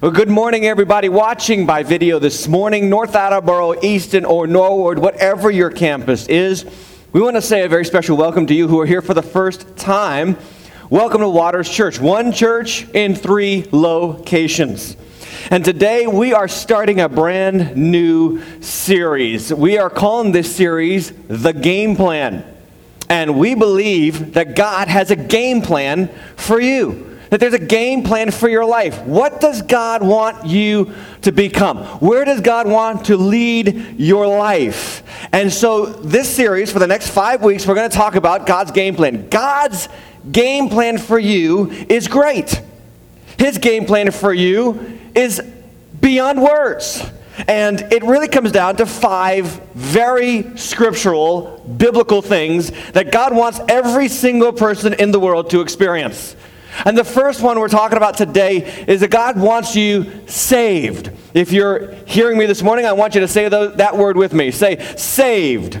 Well, good morning, everybody watching by video this morning, North Attleboro, Easton, or Norwood, whatever your campus is. We want to say a very special welcome to you who are here for the first time. Welcome to Waters Church, one church in three locations. And today we are starting a brand new series. We are calling this series The Game Plan. And we believe that God has a game plan for you that there's a game plan for your life. What does God want you to become? Where does God want to lead your life? And so, this series, for the next five weeks, we're going to talk about God's game plan. God's game plan for you is great. His game plan for you is beyond words. And it really comes down to five very scriptural, biblical things that God wants every single person in the world to experience. And the first one we're talking about today is that God wants you saved. If you're hearing me this morning, I want you to say that word with me. Say, saved.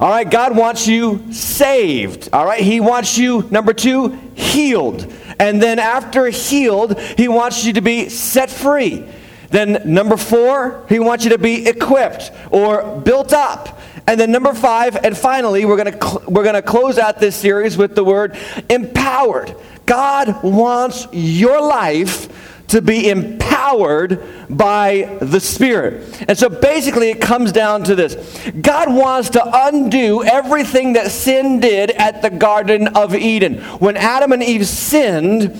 All right, God wants you saved. All right, He wants you, number two, healed. And then after healed, He wants you to be set free. Then number four, He wants you to be equipped or built up. And then number five, and finally, we're going cl- we're going to close out this series with the word empowered. God wants your life to be empowered by the Spirit. And so basically, it comes down to this God wants to undo everything that sin did at the Garden of Eden. When Adam and Eve sinned,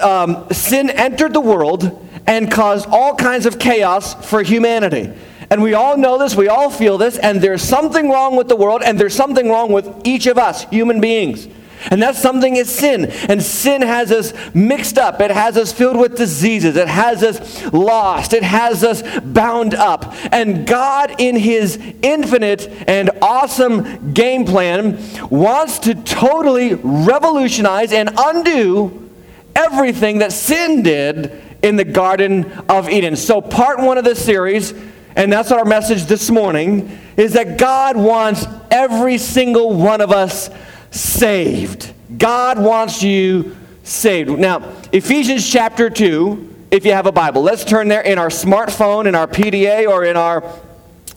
um, sin entered the world and caused all kinds of chaos for humanity. And we all know this, we all feel this, and there's something wrong with the world, and there's something wrong with each of us, human beings. And that something is sin. And sin has us mixed up. It has us filled with diseases. It has us lost. It has us bound up. And God, in His infinite and awesome game plan, wants to totally revolutionize and undo everything that sin did in the Garden of Eden. So, part one of this series, and that's our message this morning, is that God wants every single one of us saved. God wants you saved. Now, Ephesians chapter 2, if you have a Bible, let's turn there in our smartphone, in our PDA, or in our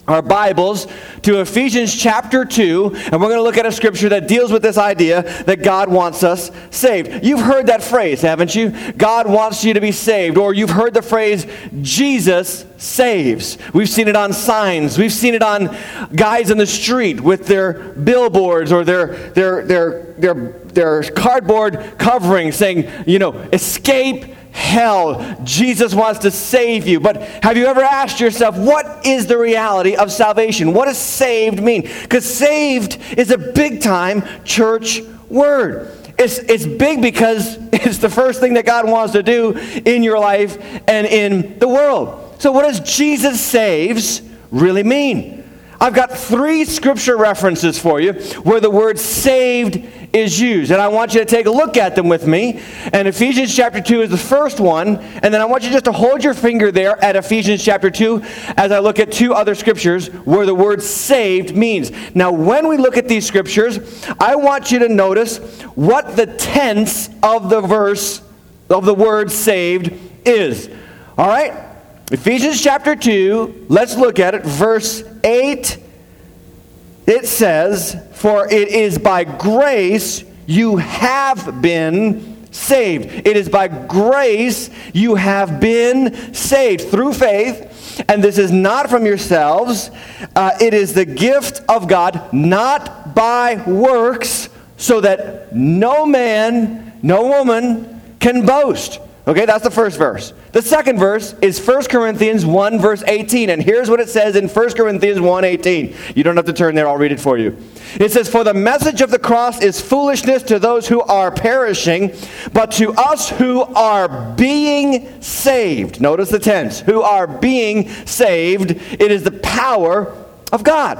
our Bibles to Ephesians chapter 2, and we're going to look at a scripture that deals with this idea that God wants us saved. You've heard that phrase, haven't you? God wants you to be saved. Or you've heard the phrase, Jesus saves. We've seen it on signs, we've seen it on guys in the street with their billboards or their, their, their, their, their cardboard covering saying, you know, escape hell. Jesus wants to save you. But have you ever asked yourself, what is the reality of salvation? What does saved mean? Because saved is a big time church word. It's, it's big because it's the first thing that God wants to do in your life and in the world. So, what does Jesus saves really mean? I've got three scripture references for you where the word saved is used. And I want you to take a look at them with me. And Ephesians chapter 2 is the first one. And then I want you just to hold your finger there at Ephesians chapter 2 as I look at two other scriptures where the word saved means. Now, when we look at these scriptures, I want you to notice what the tense of the verse, of the word saved is. All right? Ephesians chapter 2, let's look at it, verse 8 it says, For it is by grace you have been saved. It is by grace you have been saved through faith. And this is not from yourselves, uh, it is the gift of God, not by works, so that no man, no woman can boast. Okay, that's the first verse. The second verse is 1 Corinthians 1 verse 18 and here's what it says in 1 Corinthians 1:18. You don't have to turn there, I'll read it for you. It says for the message of the cross is foolishness to those who are perishing, but to us who are being saved. Notice the tense. Who are being saved, it is the power of God.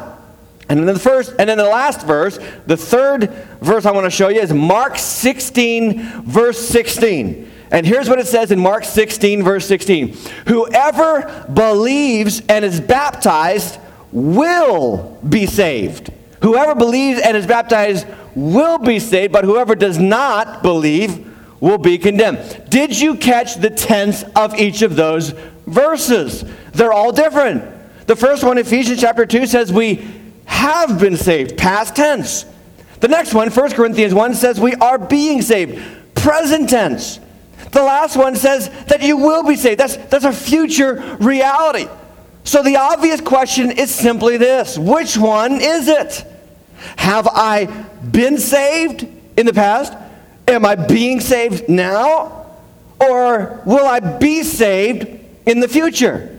And then the first and then the last verse, the third verse I want to show you is Mark 16 verse 16. And here's what it says in Mark 16, verse 16 Whoever believes and is baptized will be saved. Whoever believes and is baptized will be saved, but whoever does not believe will be condemned. Did you catch the tense of each of those verses? They're all different. The first one, Ephesians chapter 2, says we have been saved, past tense. The next one, 1 Corinthians 1, says we are being saved, present tense. The last one says that you will be saved. That's, that's a future reality. So the obvious question is simply this Which one is it? Have I been saved in the past? Am I being saved now? Or will I be saved in the future?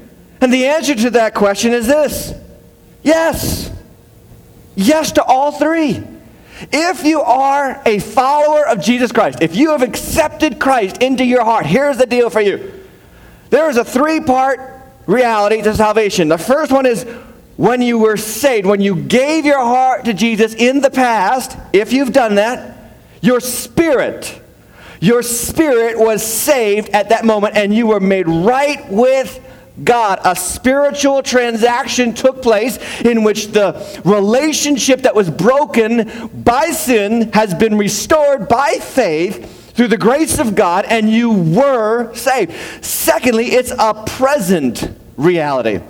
And the answer to that question is this yes. Yes to all three. If you are a follower of Jesus Christ, if you have accepted Christ into your heart, here's the deal for you. There is a three part reality to salvation. The first one is when you were saved, when you gave your heart to Jesus in the past, if you've done that, your spirit, your spirit was saved at that moment and you were made right with God. A spiritual transaction took place in which the relationship that was broken by sin has been restored by faith through the grace of God, and you were saved. Secondly, it's a present reality.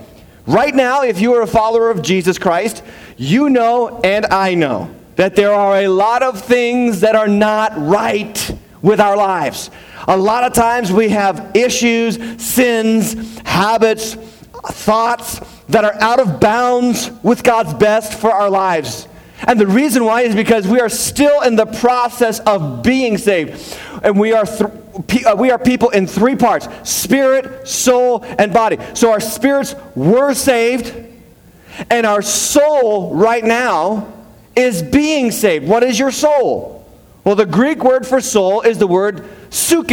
Right now, if you are a follower of Jesus Christ, you know and I know that there are a lot of things that are not right with our lives. A lot of times we have issues, sins, habits, thoughts that are out of bounds with God's best for our lives. And the reason why is because we are still in the process of being saved. And we are, th- uh, we are people in three parts spirit, soul, and body. So our spirits were saved, and our soul right now is being saved. What is your soul? Well, the Greek word for soul is the word suke,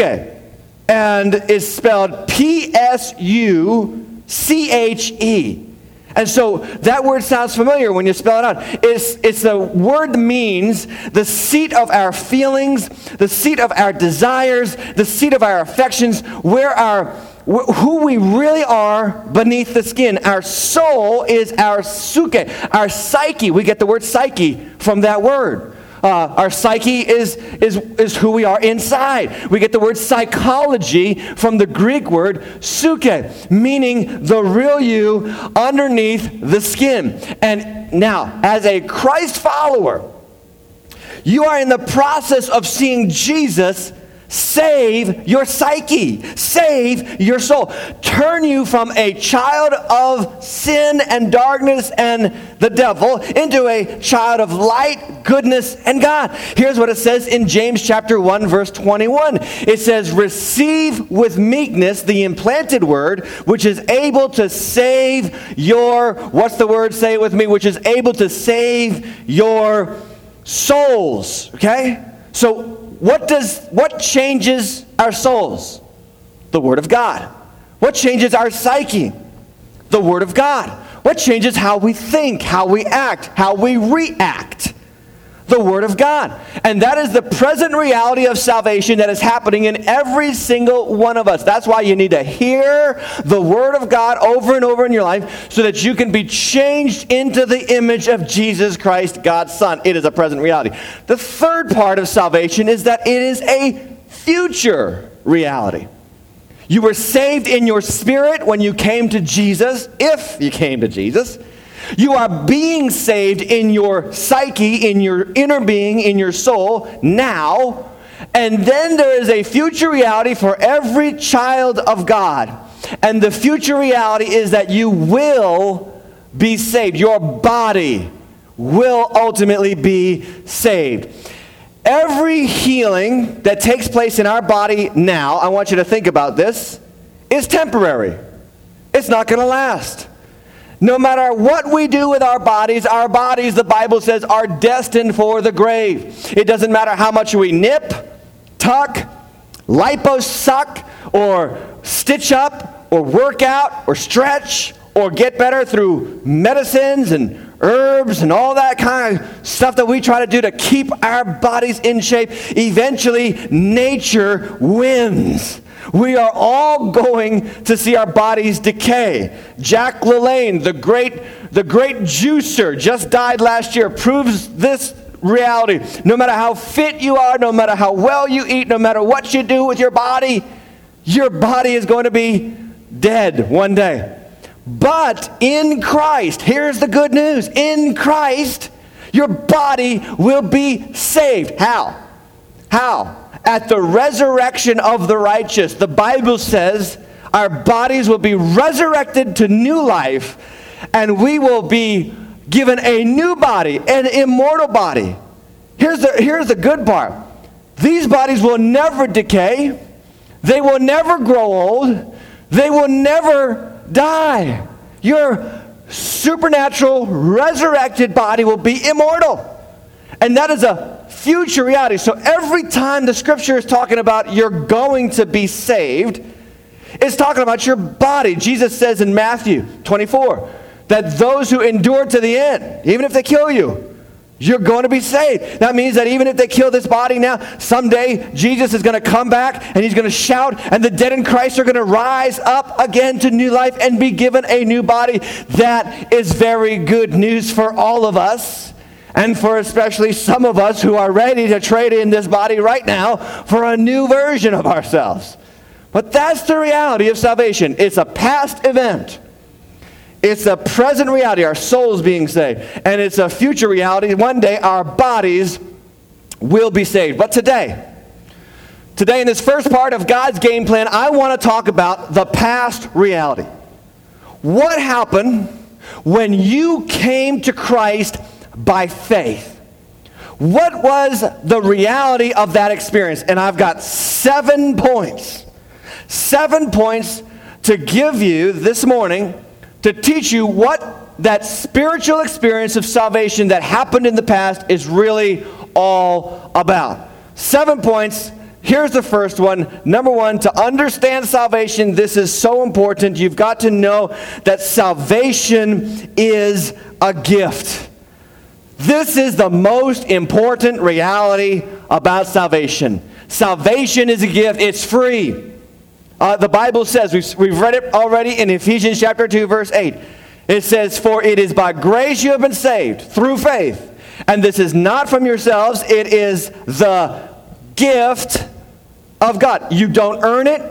and is spelled P S U C H E. And so that word sounds familiar when you spell it out. It's, it's the word means the seat of our feelings, the seat of our desires, the seat of our affections, where our who we really are beneath the skin. Our soul is our suke, our psyche. We get the word psyche from that word. Uh, our psyche is, is, is who we are inside. We get the word psychology from the Greek word suke, meaning the real you underneath the skin. And now, as a Christ follower, you are in the process of seeing Jesus save your psyche, save your soul, turn you from a child of sin and darkness and the devil into a child of light, goodness, and God. Here's what it says in James chapter 1 verse 21. It says, "Receive with meekness the implanted word, which is able to save your what's the word say it with me, which is able to save your souls." Okay? So what does what changes our souls? The word of God. What changes our psyche? The word of God. What changes how we think, how we act, how we react? The Word of God. And that is the present reality of salvation that is happening in every single one of us. That's why you need to hear the Word of God over and over in your life so that you can be changed into the image of Jesus Christ, God's Son. It is a present reality. The third part of salvation is that it is a future reality. You were saved in your spirit when you came to Jesus, if you came to Jesus. You are being saved in your psyche, in your inner being, in your soul now. And then there is a future reality for every child of God. And the future reality is that you will be saved. Your body will ultimately be saved. Every healing that takes place in our body now, I want you to think about this, is temporary. It's not going to last. No matter what we do with our bodies, our bodies, the Bible says, are destined for the grave. It doesn't matter how much we nip, tuck, liposuck, or stitch up, or work out, or stretch, or get better through medicines and herbs and all that kind of stuff that we try to do to keep our bodies in shape. Eventually, nature wins. We are all going to see our bodies decay. Jack LaLanne, the great, the great juicer, just died last year, proves this reality. No matter how fit you are, no matter how well you eat, no matter what you do with your body, your body is going to be dead one day. But in Christ, here's the good news in Christ, your body will be saved. How? How? At the resurrection of the righteous. The Bible says our bodies will be resurrected to new life, and we will be given a new body, an immortal body. Here's the, here's the good part these bodies will never decay, they will never grow old, they will never die. Your supernatural, resurrected body will be immortal. And that is a future reality. So every time the scripture is talking about you're going to be saved, it's talking about your body. Jesus says in Matthew 24 that those who endure to the end, even if they kill you, you're going to be saved. That means that even if they kill this body now, someday Jesus is going to come back and he's going to shout, and the dead in Christ are going to rise up again to new life and be given a new body. That is very good news for all of us, and for especially some of us who are ready to trade in this body right now for a new version of ourselves. But that's the reality of salvation. It's a past event. It's a present reality, our souls being saved. And it's a future reality. One day our bodies will be saved. But today, today in this first part of God's game plan, I want to talk about the past reality. What happened when you came to Christ by faith? What was the reality of that experience? And I've got seven points. Seven points to give you this morning to teach you what that spiritual experience of salvation that happened in the past is really all about. Seven points. Here's the first one. Number one, to understand salvation, this is so important. You've got to know that salvation is a gift. This is the most important reality about salvation. Salvation is a gift, it's free. Uh, the Bible says, we've, we've read it already in Ephesians chapter 2, verse 8. It says, For it is by grace you have been saved through faith. And this is not from yourselves, it is the gift of God. You don't earn it,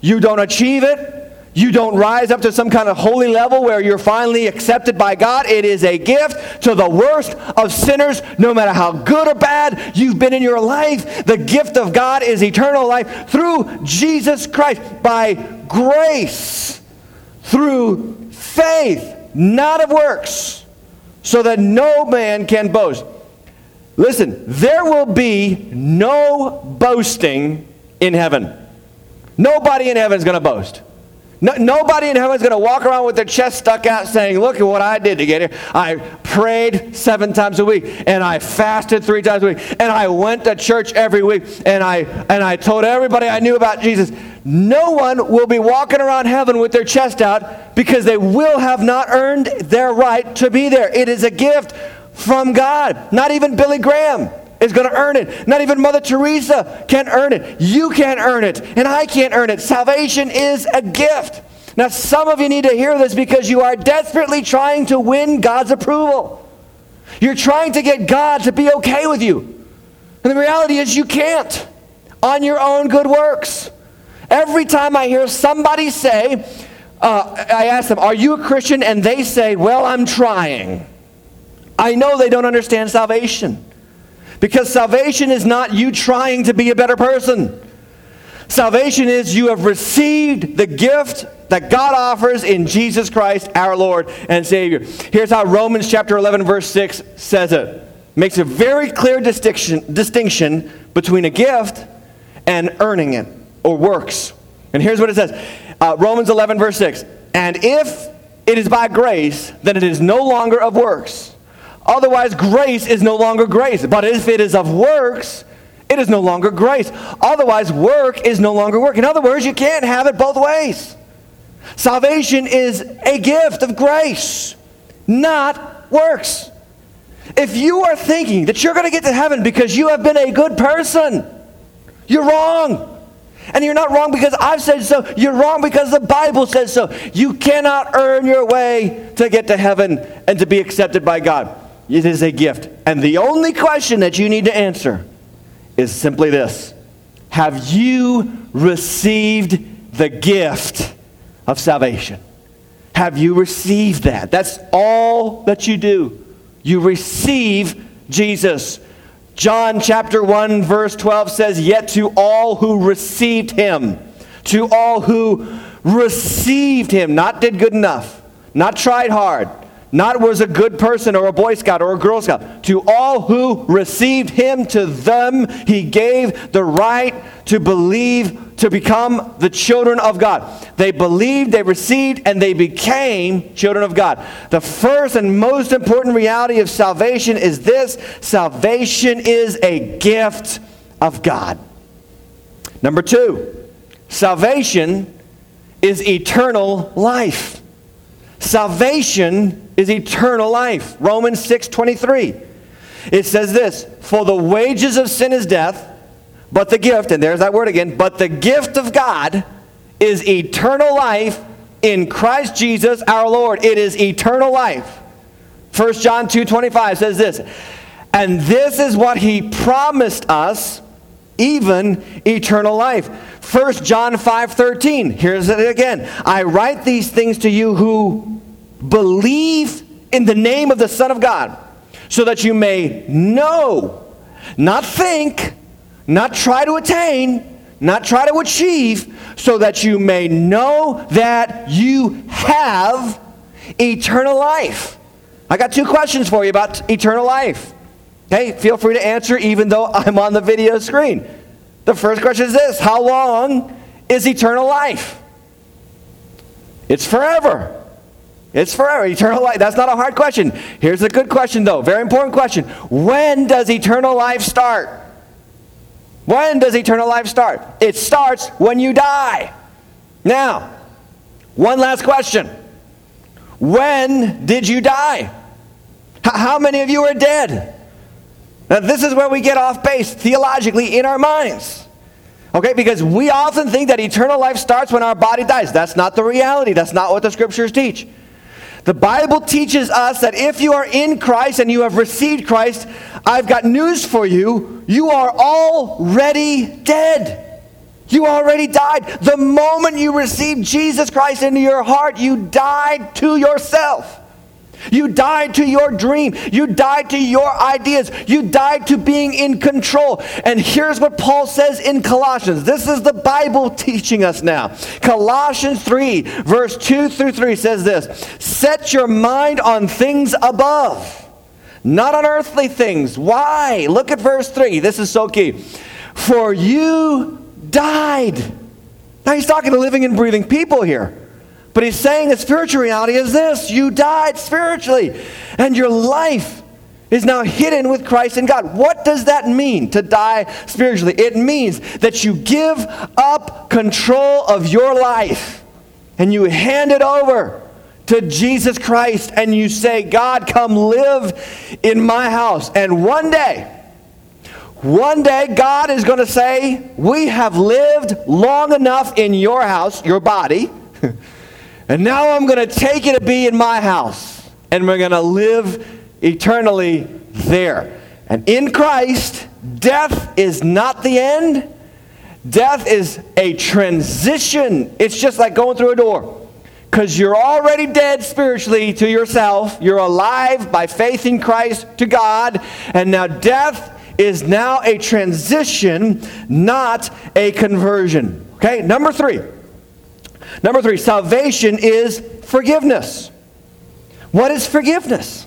you don't achieve it, you don't rise up to some kind of holy level where you're finally accepted by God. It is a gift to the worst of sinners, no matter how good or bad you've been in your life. The gift of God is eternal life through Jesus Christ by grace, through faith, not of works, so that no man can boast. Listen, there will be no boasting in heaven. Nobody in heaven is going to boast. No, nobody in heaven is going to walk around with their chest stuck out saying, Look at what I did to get here. I prayed seven times a week, and I fasted three times a week, and I went to church every week, and I, and I told everybody I knew about Jesus. No one will be walking around heaven with their chest out because they will have not earned their right to be there. It is a gift from God. Not even Billy Graham is going to earn it. Not even Mother Teresa can earn it. You can't earn it, and I can't earn it. Salvation is a gift. Now, some of you need to hear this because you are desperately trying to win God's approval. You're trying to get God to be okay with you. And the reality is, you can't on your own good works. Every time I hear somebody say, uh, I ask them, Are you a Christian? And they say, Well, I'm trying. I know they don't understand salvation. Because salvation is not you trying to be a better person. Salvation is you have received the gift that God offers in Jesus Christ, our Lord and Savior. Here's how Romans chapter 11, verse 6 says it. Makes a very clear distinction, distinction between a gift and earning it or works. And here's what it says uh, Romans 11, verse 6. And if it is by grace, then it is no longer of works. Otherwise, grace is no longer grace. But if it is of works, it is no longer grace. Otherwise, work is no longer work. In other words, you can't have it both ways. Salvation is a gift of grace, not works. If you are thinking that you're going to get to heaven because you have been a good person, you're wrong. And you're not wrong because I've said so. You're wrong because the Bible says so. You cannot earn your way to get to heaven and to be accepted by God. It is a gift. And the only question that you need to answer is simply this Have you received the gift of salvation? Have you received that? That's all that you do. You receive Jesus. John chapter 1, verse 12 says, Yet to all who received him, to all who received him, not did good enough, not tried hard, not was a good person or a Boy Scout or a Girl Scout. To all who received him, to them he gave the right to believe, to become the children of God. They believed, they received, and they became children of God. The first and most important reality of salvation is this salvation is a gift of God. Number two, salvation is eternal life. Salvation is eternal life. Romans 6:23. It says this, "For the wages of sin is death, but the gift, and there's that word again, but the gift of God is eternal life in Christ Jesus our Lord." It is eternal life. 1 John 2:25 says this, "And this is what he promised us, even eternal life." 1 John 5:13. Here's it again. I write these things to you who believe in the name of the Son of God, so that you may know, not think, not try to attain, not try to achieve, so that you may know that you have eternal life. I got two questions for you about eternal life. Okay, feel free to answer even though I'm on the video screen. The first question is this How long is eternal life? It's forever. It's forever. Eternal life. That's not a hard question. Here's a good question, though. Very important question. When does eternal life start? When does eternal life start? It starts when you die. Now, one last question. When did you die? H- how many of you are dead? Now, this is where we get off base theologically in our minds. Okay, because we often think that eternal life starts when our body dies. That's not the reality. That's not what the scriptures teach. The Bible teaches us that if you are in Christ and you have received Christ, I've got news for you. You are already dead. You already died. The moment you received Jesus Christ into your heart, you died to yourself. You died to your dream. You died to your ideas. You died to being in control. And here's what Paul says in Colossians. This is the Bible teaching us now. Colossians 3, verse 2 through 3 says this Set your mind on things above, not on earthly things. Why? Look at verse 3. This is so key. For you died. Now he's talking to living and breathing people here. But he's saying the spiritual reality is this you died spiritually, and your life is now hidden with Christ in God. What does that mean to die spiritually? It means that you give up control of your life and you hand it over to Jesus Christ and you say, God, come live in my house. And one day, one day, God is going to say, We have lived long enough in your house, your body. And now I'm going to take it to be in my house. And we're going to live eternally there. And in Christ, death is not the end. Death is a transition. It's just like going through a door. Because you're already dead spiritually to yourself. You're alive by faith in Christ to God. And now death is now a transition, not a conversion. Okay, number three. Number three, salvation is forgiveness. What is forgiveness?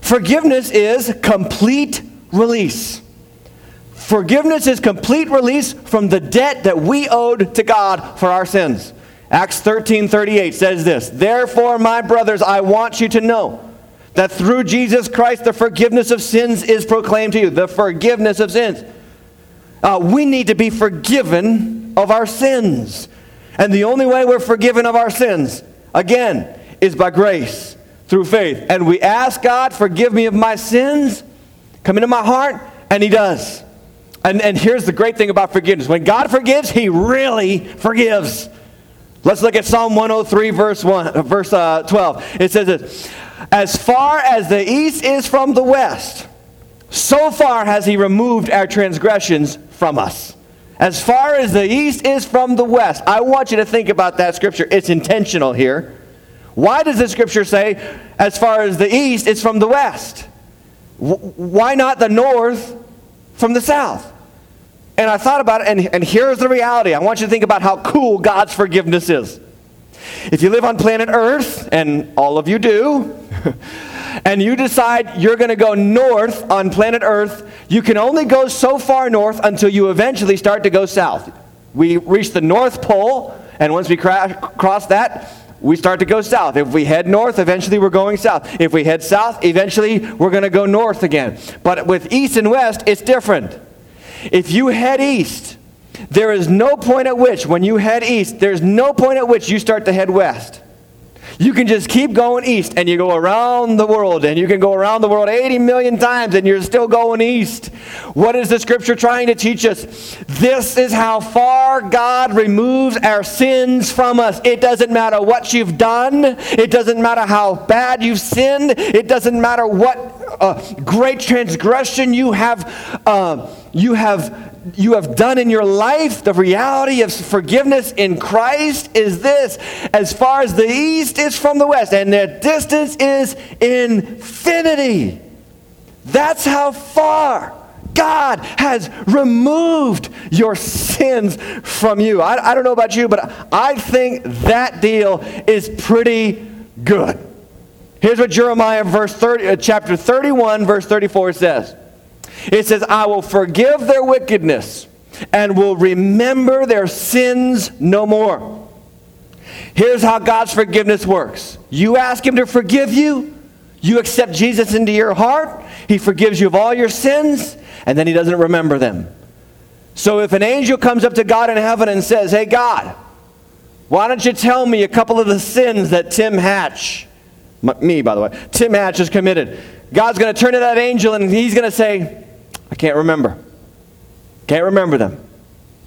Forgiveness is complete release. Forgiveness is complete release from the debt that we owed to God for our sins. Acts 13 38 says this Therefore, my brothers, I want you to know that through Jesus Christ the forgiveness of sins is proclaimed to you. The forgiveness of sins. Uh, we need to be forgiven of our sins. And the only way we're forgiven of our sins, again, is by grace through faith. And we ask God, forgive me of my sins, come into my heart, and He does. And, and here's the great thing about forgiveness when God forgives, He really forgives. Let's look at Psalm 103, verse, 1, verse uh, 12. It says this As far as the east is from the west, so far has he removed our transgressions from us. As far as the east is from the west. I want you to think about that scripture. It's intentional here. Why does the scripture say, as far as the east, it's from the west? Why not the north from the south? And I thought about it, and, and here's the reality. I want you to think about how cool God's forgiveness is. If you live on planet Earth, and all of you do, and you decide you're going to go north on planet Earth, you can only go so far north until you eventually start to go south. We reach the North Pole, and once we cra- cross that, we start to go south. If we head north, eventually we're going south. If we head south, eventually we're going to go north again. But with east and west, it's different. If you head east, there is no point at which, when you head east, there's no point at which you start to head west. You can just keep going east and you go around the world and you can go around the world 80 million times and you're still going east. What is the scripture trying to teach us? This is how far God removes our sins from us. It doesn't matter what you've done, it doesn't matter how bad you've sinned, it doesn't matter what uh, great transgression you have. Uh, you have you have done in your life, the reality of forgiveness in Christ is this as far as the east is from the west, and the distance is infinity. That's how far God has removed your sins from you. I, I don't know about you, but I think that deal is pretty good. Here's what Jeremiah verse 30, uh, chapter 31, verse 34 says. It says, I will forgive their wickedness and will remember their sins no more. Here's how God's forgiveness works you ask Him to forgive you, you accept Jesus into your heart, He forgives you of all your sins, and then He doesn't remember them. So if an angel comes up to God in heaven and says, Hey, God, why don't you tell me a couple of the sins that Tim Hatch, me by the way, Tim Hatch has committed? God's going to turn to that angel and he's going to say, I can't remember. Can't remember them.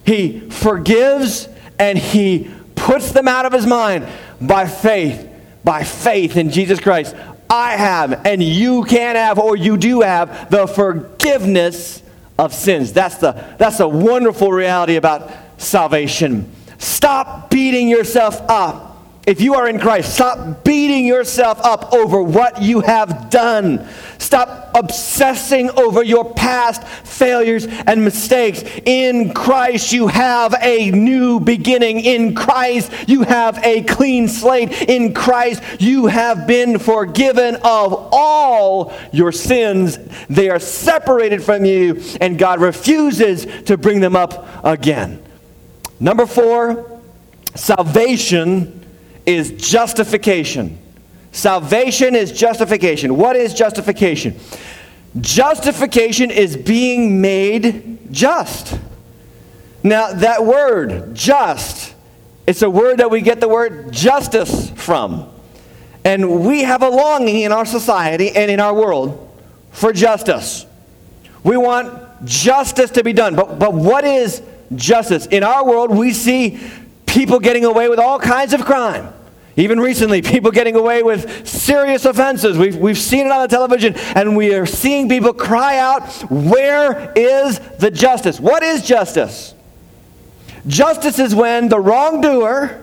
He forgives and he puts them out of his mind by faith, by faith in Jesus Christ. I have, and you can have, or you do have, the forgiveness of sins. That's the, that's the wonderful reality about salvation. Stop beating yourself up if you are in Christ, stop beating yourself up over what you have done. Stop obsessing over your past failures and mistakes. In Christ, you have a new beginning. In Christ, you have a clean slate. In Christ, you have been forgiven of all your sins. They are separated from you, and God refuses to bring them up again. Number four, salvation is justification. Salvation is justification. What is justification? Justification is being made just. Now, that word, just, it's a word that we get the word justice from. And we have a longing in our society and in our world for justice. We want justice to be done. But, but what is justice? In our world, we see people getting away with all kinds of crime. Even recently, people getting away with serious offenses. We've, we've seen it on the television, and we are seeing people cry out, Where is the justice? What is justice? Justice is when the wrongdoer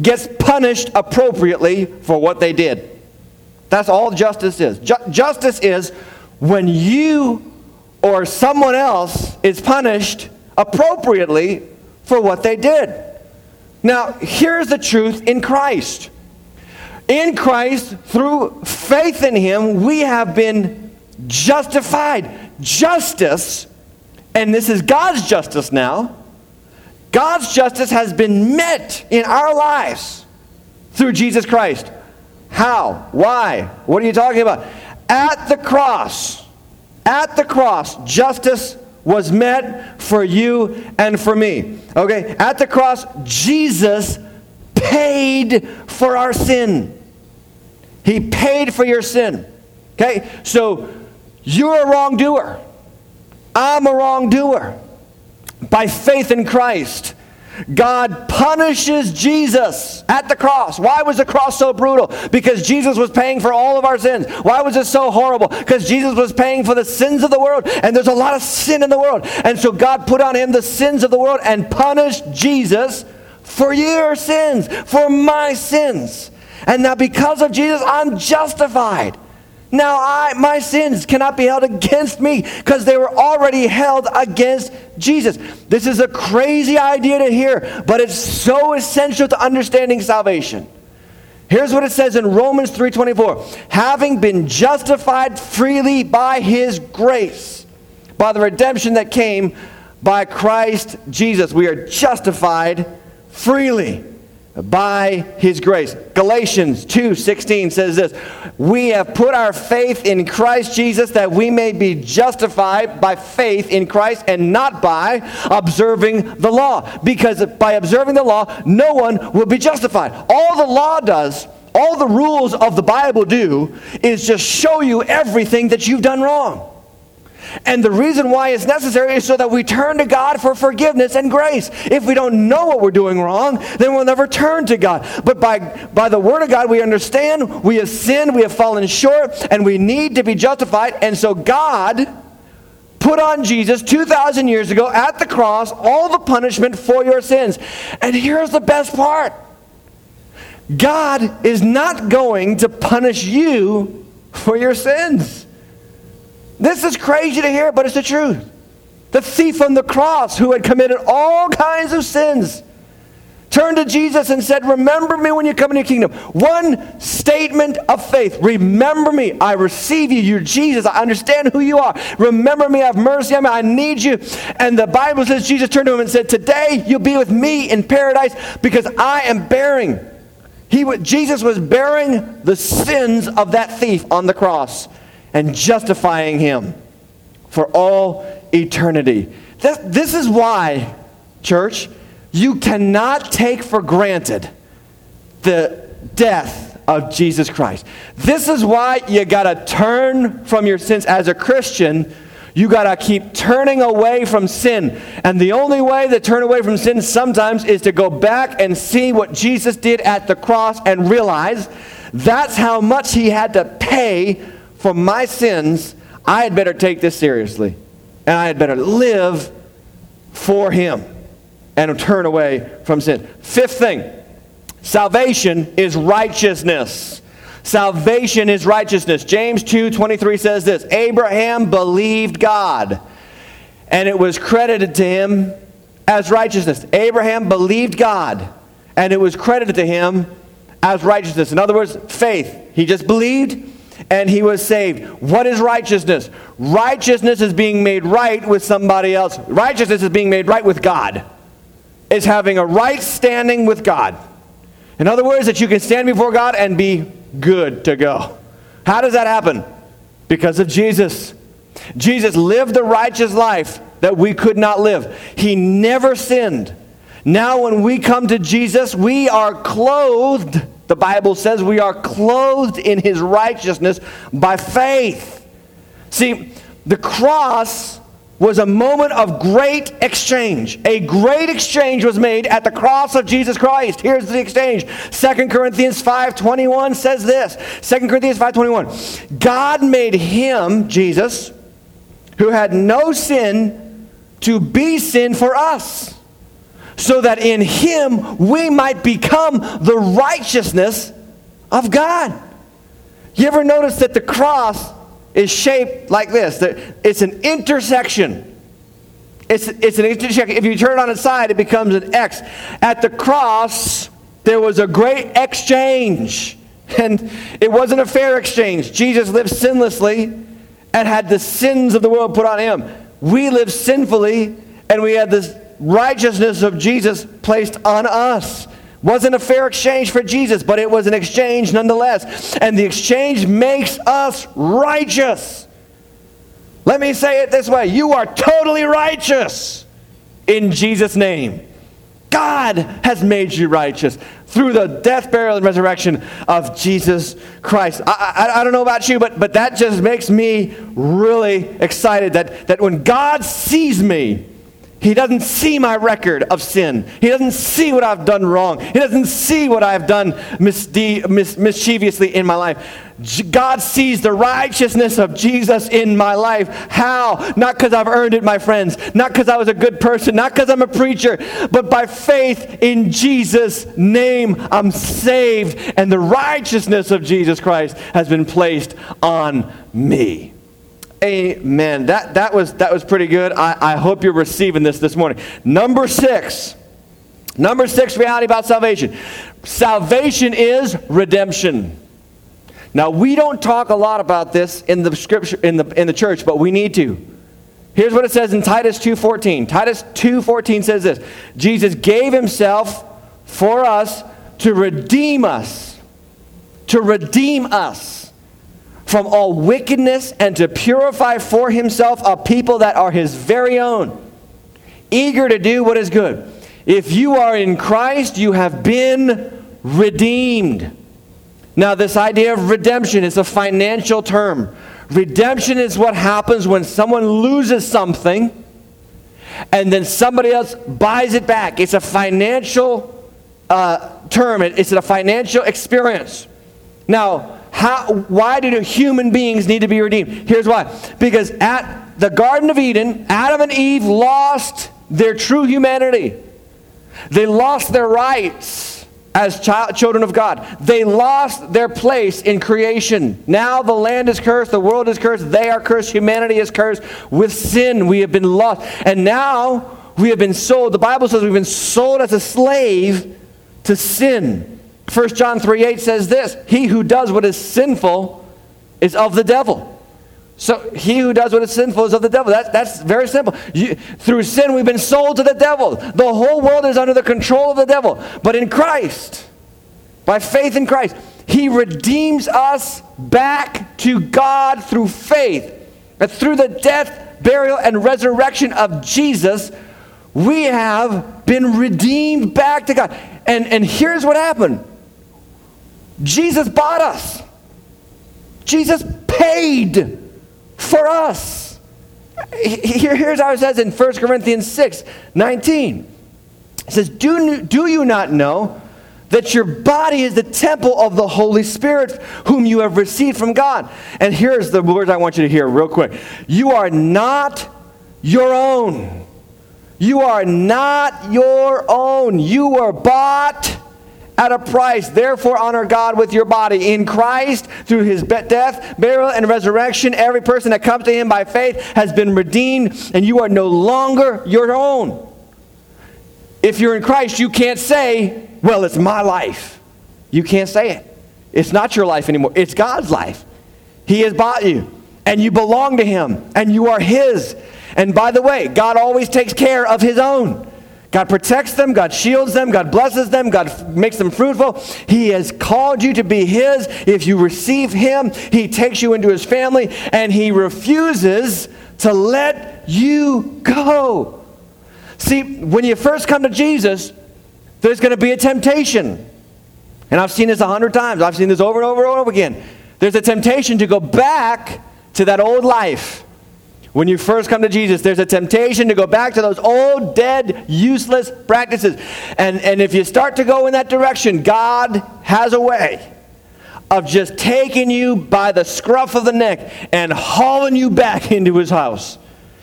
gets punished appropriately for what they did. That's all justice is. Ju- justice is when you or someone else is punished appropriately for what they did. Now, here's the truth in Christ. In Christ, through faith in Him, we have been justified. Justice, and this is God's justice now, God's justice has been met in our lives through Jesus Christ. How? Why? What are you talking about? At the cross, at the cross, justice was met for you and for me. Okay? At the cross, Jesus paid for our sin. He paid for your sin. Okay? So you're a wrongdoer. I'm a wrongdoer. By faith in Christ, God punishes Jesus at the cross. Why was the cross so brutal? Because Jesus was paying for all of our sins. Why was it so horrible? Because Jesus was paying for the sins of the world, and there's a lot of sin in the world. And so God put on him the sins of the world and punished Jesus for your sins, for my sins. And now, because of Jesus, I'm justified. Now I my sins cannot be held against me because they were already held against Jesus. This is a crazy idea to hear, but it's so essential to understanding salvation. Here's what it says in Romans 3:24. Having been justified freely by his grace, by the redemption that came by Christ Jesus, we are justified freely by his grace. Galatians 2:16 says this, "We have put our faith in Christ Jesus that we may be justified by faith in Christ and not by observing the law, because by observing the law no one will be justified." All the law does, all the rules of the Bible do is just show you everything that you've done wrong. And the reason why it's necessary is so that we turn to God for forgiveness and grace. If we don't know what we're doing wrong, then we'll never turn to God. But by, by the Word of God, we understand we have sinned, we have fallen short, and we need to be justified. And so God put on Jesus 2,000 years ago at the cross all the punishment for your sins. And here's the best part God is not going to punish you for your sins. This is crazy to hear, but it's the truth. The thief on the cross who had committed all kinds of sins turned to Jesus and said, Remember me when you come into your kingdom. One statement of faith Remember me. I receive you. You're Jesus. I understand who you are. Remember me. I Have mercy on me. I need you. And the Bible says Jesus turned to him and said, Today you'll be with me in paradise because I am bearing. He, Jesus was bearing the sins of that thief on the cross and justifying him for all eternity. This, this is why, church, you cannot take for granted the death of Jesus Christ. This is why you got to turn from your sins as a Christian. You got to keep turning away from sin. And the only way to turn away from sin sometimes is to go back and see what Jesus did at the cross and realize that's how much he had to pay for my sins, I had better take this seriously. And I had better live for Him and turn away from sin. Fifth thing salvation is righteousness. Salvation is righteousness. James 2 23 says this Abraham believed God, and it was credited to him as righteousness. Abraham believed God, and it was credited to him as righteousness. In other words, faith. He just believed and he was saved. What is righteousness? Righteousness is being made right with somebody else. Righteousness is being made right with God. Is having a right standing with God. In other words, that you can stand before God and be good to go. How does that happen? Because of Jesus. Jesus lived the righteous life that we could not live. He never sinned. Now, when we come to Jesus, we are clothed the Bible says we are clothed in his righteousness by faith. See, the cross was a moment of great exchange. A great exchange was made at the cross of Jesus Christ. Here's the exchange. 2 Corinthians 5:21 says this. 2 Corinthians 5:21. God made him, Jesus, who had no sin, to be sin for us so that in him we might become the righteousness of God. You ever notice that the cross is shaped like this? It's an intersection. It's, it's an intersection. If you turn it on its side, it becomes an X. At the cross, there was a great exchange. And it wasn't a fair exchange. Jesus lived sinlessly and had the sins of the world put on him. We live sinfully and we had this righteousness of Jesus placed on us. Wasn't a fair exchange for Jesus, but it was an exchange nonetheless. And the exchange makes us righteous. Let me say it this way you are totally righteous in Jesus' name. God has made you righteous through the death, burial, and resurrection of Jesus Christ. I, I, I, don't know about you, but, but that just makes me really excited that, that when God sees me, He doesn't see my record of sin. He doesn't see what I've done wrong. He doesn't see what I've done misde- mis- mischievously in my life. God sees the righteousness of Jesus in my life. How? Not because I've earned it, my friends. Not because I was a good person. Not because I'm a preacher. But by faith in Jesus' name, I'm saved. And the righteousness of Jesus Christ has been placed on me. Amen. That, that, was, that was pretty good. I, I hope you're receiving this this morning. Number six. Number six reality about salvation. Salvation is redemption. Now, we don't talk a lot about this in the scripture in the, in the church, but we need to. Here's what it says in Titus 2:14. Titus 2:14 says this: Jesus gave himself for us to redeem us. To redeem us from all wickedness and to purify for himself a people that are his very own, eager to do what is good. If you are in Christ, you have been redeemed. Now, this idea of redemption is a financial term. Redemption is what happens when someone loses something and then somebody else buys it back. It's a financial uh, term, it's a financial experience. Now, how, why do human beings need to be redeemed? Here's why. Because at the Garden of Eden, Adam and Eve lost their true humanity. They lost their rights as child, children of God. They lost their place in creation. Now the land is cursed, the world is cursed, they are cursed, humanity is cursed. With sin, we have been lost. And now we have been sold. The Bible says we've been sold as a slave to sin. 1 John 3 8 says this He who does what is sinful is of the devil. So he who does what is sinful is of the devil. That, that's very simple. You, through sin, we've been sold to the devil. The whole world is under the control of the devil. But in Christ, by faith in Christ, he redeems us back to God through faith. And through the death, burial, and resurrection of Jesus, we have been redeemed back to God. And, and here's what happened Jesus bought us. Jesus paid for us. Here, here's how it says in 1 Corinthians 6 19. It says, do, do you not know that your body is the temple of the Holy Spirit, whom you have received from God? And here's the words I want you to hear real quick. You are not your own. You are not your own. You were bought at a price. Therefore, honor God with your body. In Christ, through his death, burial, and resurrection, every person that comes to him by faith has been redeemed, and you are no longer your own. If you're in Christ, you can't say, Well, it's my life. You can't say it. It's not your life anymore, it's God's life. He has bought you, and you belong to him, and you are his. And by the way, God always takes care of his own. God protects them, God shields them, God blesses them, God makes them fruitful. He has called you to be His. If you receive Him, He takes you into His family and He refuses to let you go. See, when you first come to Jesus, there's going to be a temptation. And I've seen this a hundred times. I've seen this over and over and over again. There's a temptation to go back to that old life when you first come to Jesus, there's a temptation to go back to those old, dead, useless practices. And, and if you start to go in that direction, God has a way of just taking you by the scruff of the neck and hauling you back into his house.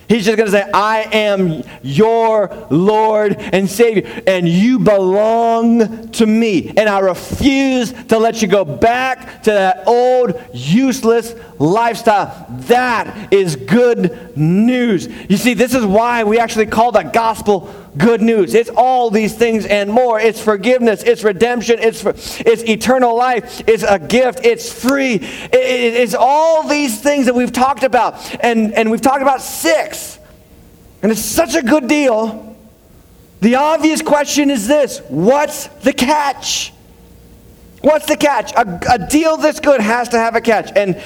He's just going to say, I am your Lord and Savior, and you belong to me. And I refuse to let you go back to that old, useless lifestyle. That is good news. You see, this is why we actually call the gospel good news. It's all these things and more. It's forgiveness, it's redemption, it's, it's eternal life, it's a gift, it's free. It, it, it's all these things that we've talked about. And, and we've talked about six. And it's such a good deal. The obvious question is this what's the catch? What's the catch? A, a deal this good has to have a catch. And,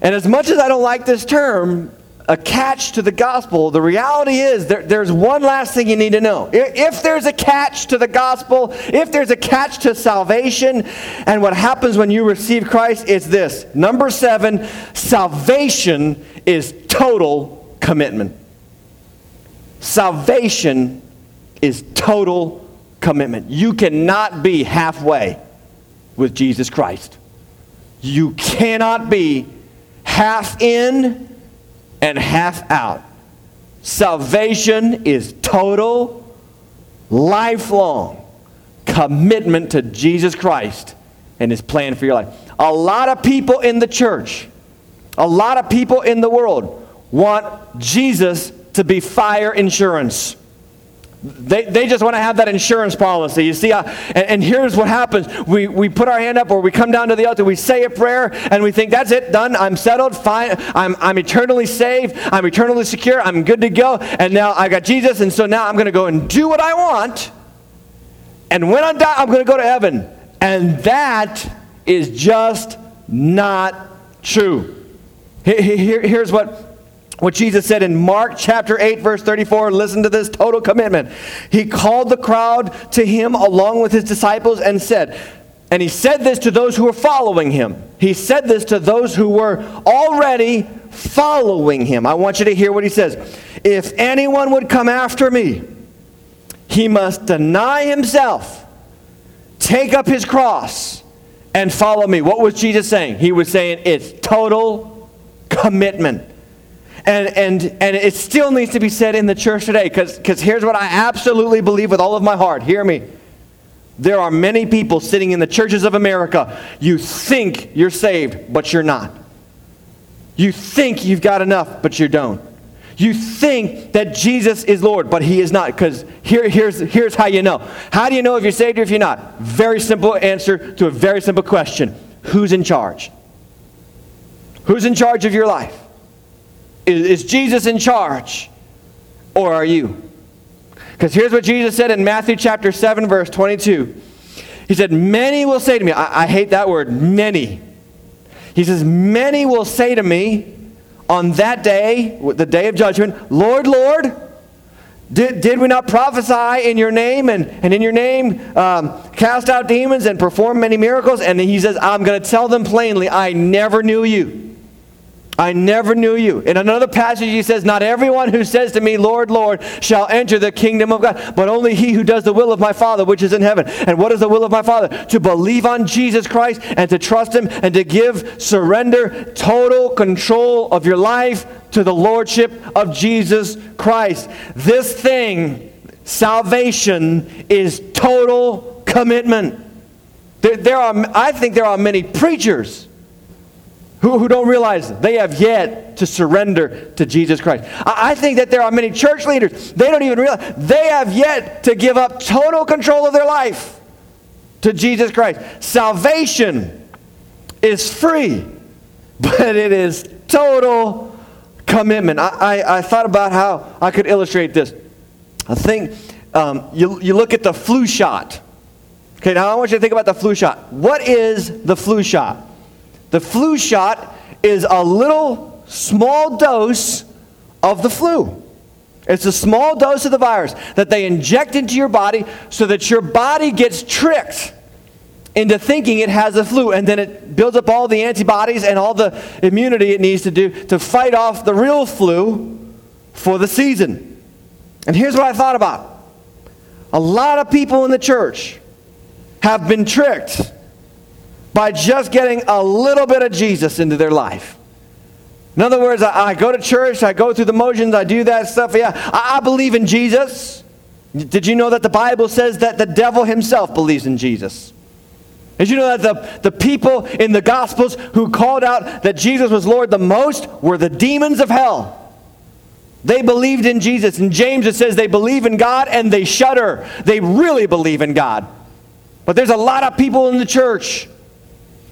and as much as I don't like this term, a catch to the gospel, the reality is there, there's one last thing you need to know. If there's a catch to the gospel, if there's a catch to salvation, and what happens when you receive Christ, it's this. Number seven, salvation is total commitment. Salvation is total commitment. You cannot be halfway with Jesus Christ. You cannot be half in and half out. Salvation is total, lifelong commitment to Jesus Christ and his plan for your life. A lot of people in the church, a lot of people in the world want Jesus to be fire insurance. They, they just want to have that insurance policy. You see, uh, and, and, here's what happens. We, we put our hand up or we come down to the altar, we say a prayer, and we think, that's it, done, I'm settled, fine, I'm, I'm eternally saved, I'm eternally secure, I'm good to go, and now I got Jesus, and so now I'm going to go and do what I want, and when I die, I'm going to go to heaven. And that is just not true. Here, here's what what Jesus said in Mark chapter 8, verse 34. Listen to this total commitment. He called the crowd to him along with his disciples and said, and he said this to those who were following him. He said this to those who were already following him. I want you to hear what he says. If anyone would come after me, he must deny himself, take up his cross, and follow me. What was Jesus saying? He was saying it's total commitment. And, and, and it still needs to be said in the church today because here's what I absolutely believe with all of my heart. Hear me. There are many people sitting in the churches of America. You think you're saved, but you're not. You think you've got enough, but you don't. You think that Jesus is Lord, but he is not. Because here, here's, here's how you know. How do you know if you're saved or if you're not? Very simple answer to a very simple question Who's in charge? Who's in charge of your life? Is, is Jesus in charge? Or are you? Because here's what Jesus said in Matthew chapter 7, verse 22. He said, Many will say to me, I, I hate that word, many. He says, Many will say to me on that day, the day of judgment, Lord, Lord, did, did we not prophesy in your name and, and in your name um, cast out demons and perform many miracles? And he says, I'm going to tell them plainly, I never knew you. I never knew you. In another passage, he says, Not everyone who says to me, Lord, Lord, shall enter the kingdom of God, but only he who does the will of my Father which is in heaven. And what is the will of my Father? To believe on Jesus Christ and to trust him and to give, surrender, total control of your life to the Lordship of Jesus Christ. This thing, salvation, is total commitment. There, there are, I think there are many preachers who, who don't realize they have yet to surrender to Jesus Christ. I, I think that there are many church leaders, they don't even realize they have yet to give up total control of their life to Jesus Christ. Salvation is free, but it is total commitment. I, I, I thought about how I could illustrate this. I think um, you, you look at the flu shot. Okay, now I want you to think about the flu shot. What is the flu shot? The flu shot is a little small dose of the flu. It's a small dose of the virus that they inject into your body so that your body gets tricked into thinking it has the flu. And then it builds up all the antibodies and all the immunity it needs to do to fight off the real flu for the season. And here's what I thought about a lot of people in the church have been tricked by just getting a little bit of Jesus into their life. In other words, I, I go to church, I go through the motions, I do that stuff. Yeah, I, I believe in Jesus. Did you know that the Bible says that the devil himself believes in Jesus? Did you know that the, the people in the Gospels who called out that Jesus was Lord the most were the demons of hell? They believed in Jesus. In James, it says they believe in God and they shudder. They really believe in God. But there's a lot of people in the church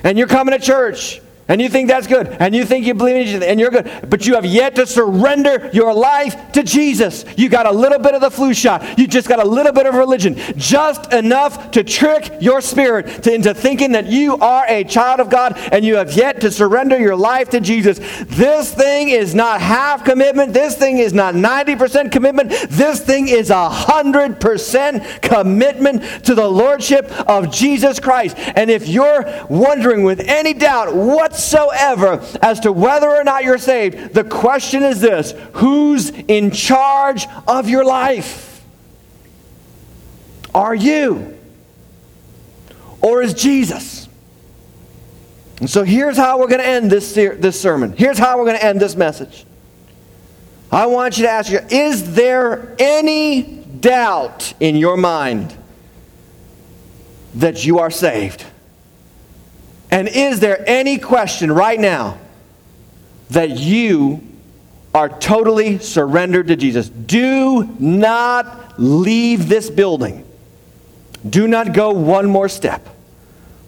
and you're coming to church and you think that's good, and you think you believe in Jesus, and you're good, but you have yet to surrender your life to Jesus. You got a little bit of the flu shot. You just got a little bit of religion, just enough to trick your spirit to, into thinking that you are a child of God, and you have yet to surrender your life to Jesus. This thing is not half commitment. This thing is not 90% commitment. This thing is a 100% commitment to the Lordship of Jesus Christ. And if you're wondering with any doubt what whatsoever as to whether or not you're saved, the question is this who's in charge of your life? Are you? Or is Jesus? And so here's how we're going to end this, this sermon. Here's how we're going to end this message. I want you to ask you is there any doubt in your mind that you are saved? And is there any question right now that you are totally surrendered to Jesus? Do not leave this building. Do not go one more step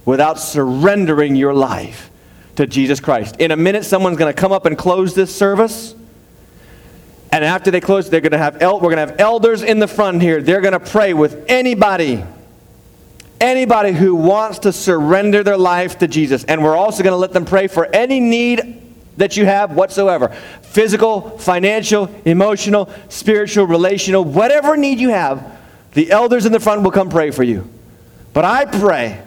without surrendering your life to Jesus Christ. In a minute, someone's going to come up and close this service. And after they close, they're going to have el- we're going to have elders in the front here. They're going to pray with anybody, anybody who wants to surrender their life to Jesus. And we're also going to let them pray for any need that you have whatsoever physical, financial, emotional, spiritual, relational, whatever need you have. The elders in the front will come pray for you. But I pray,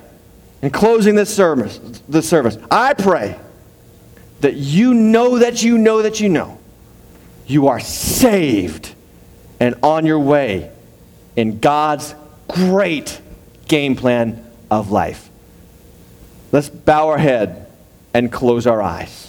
in closing this service, this service, I pray that you know that you know that you know you are saved and on your way in God's great game plan of life. Let's bow our head and close our eyes.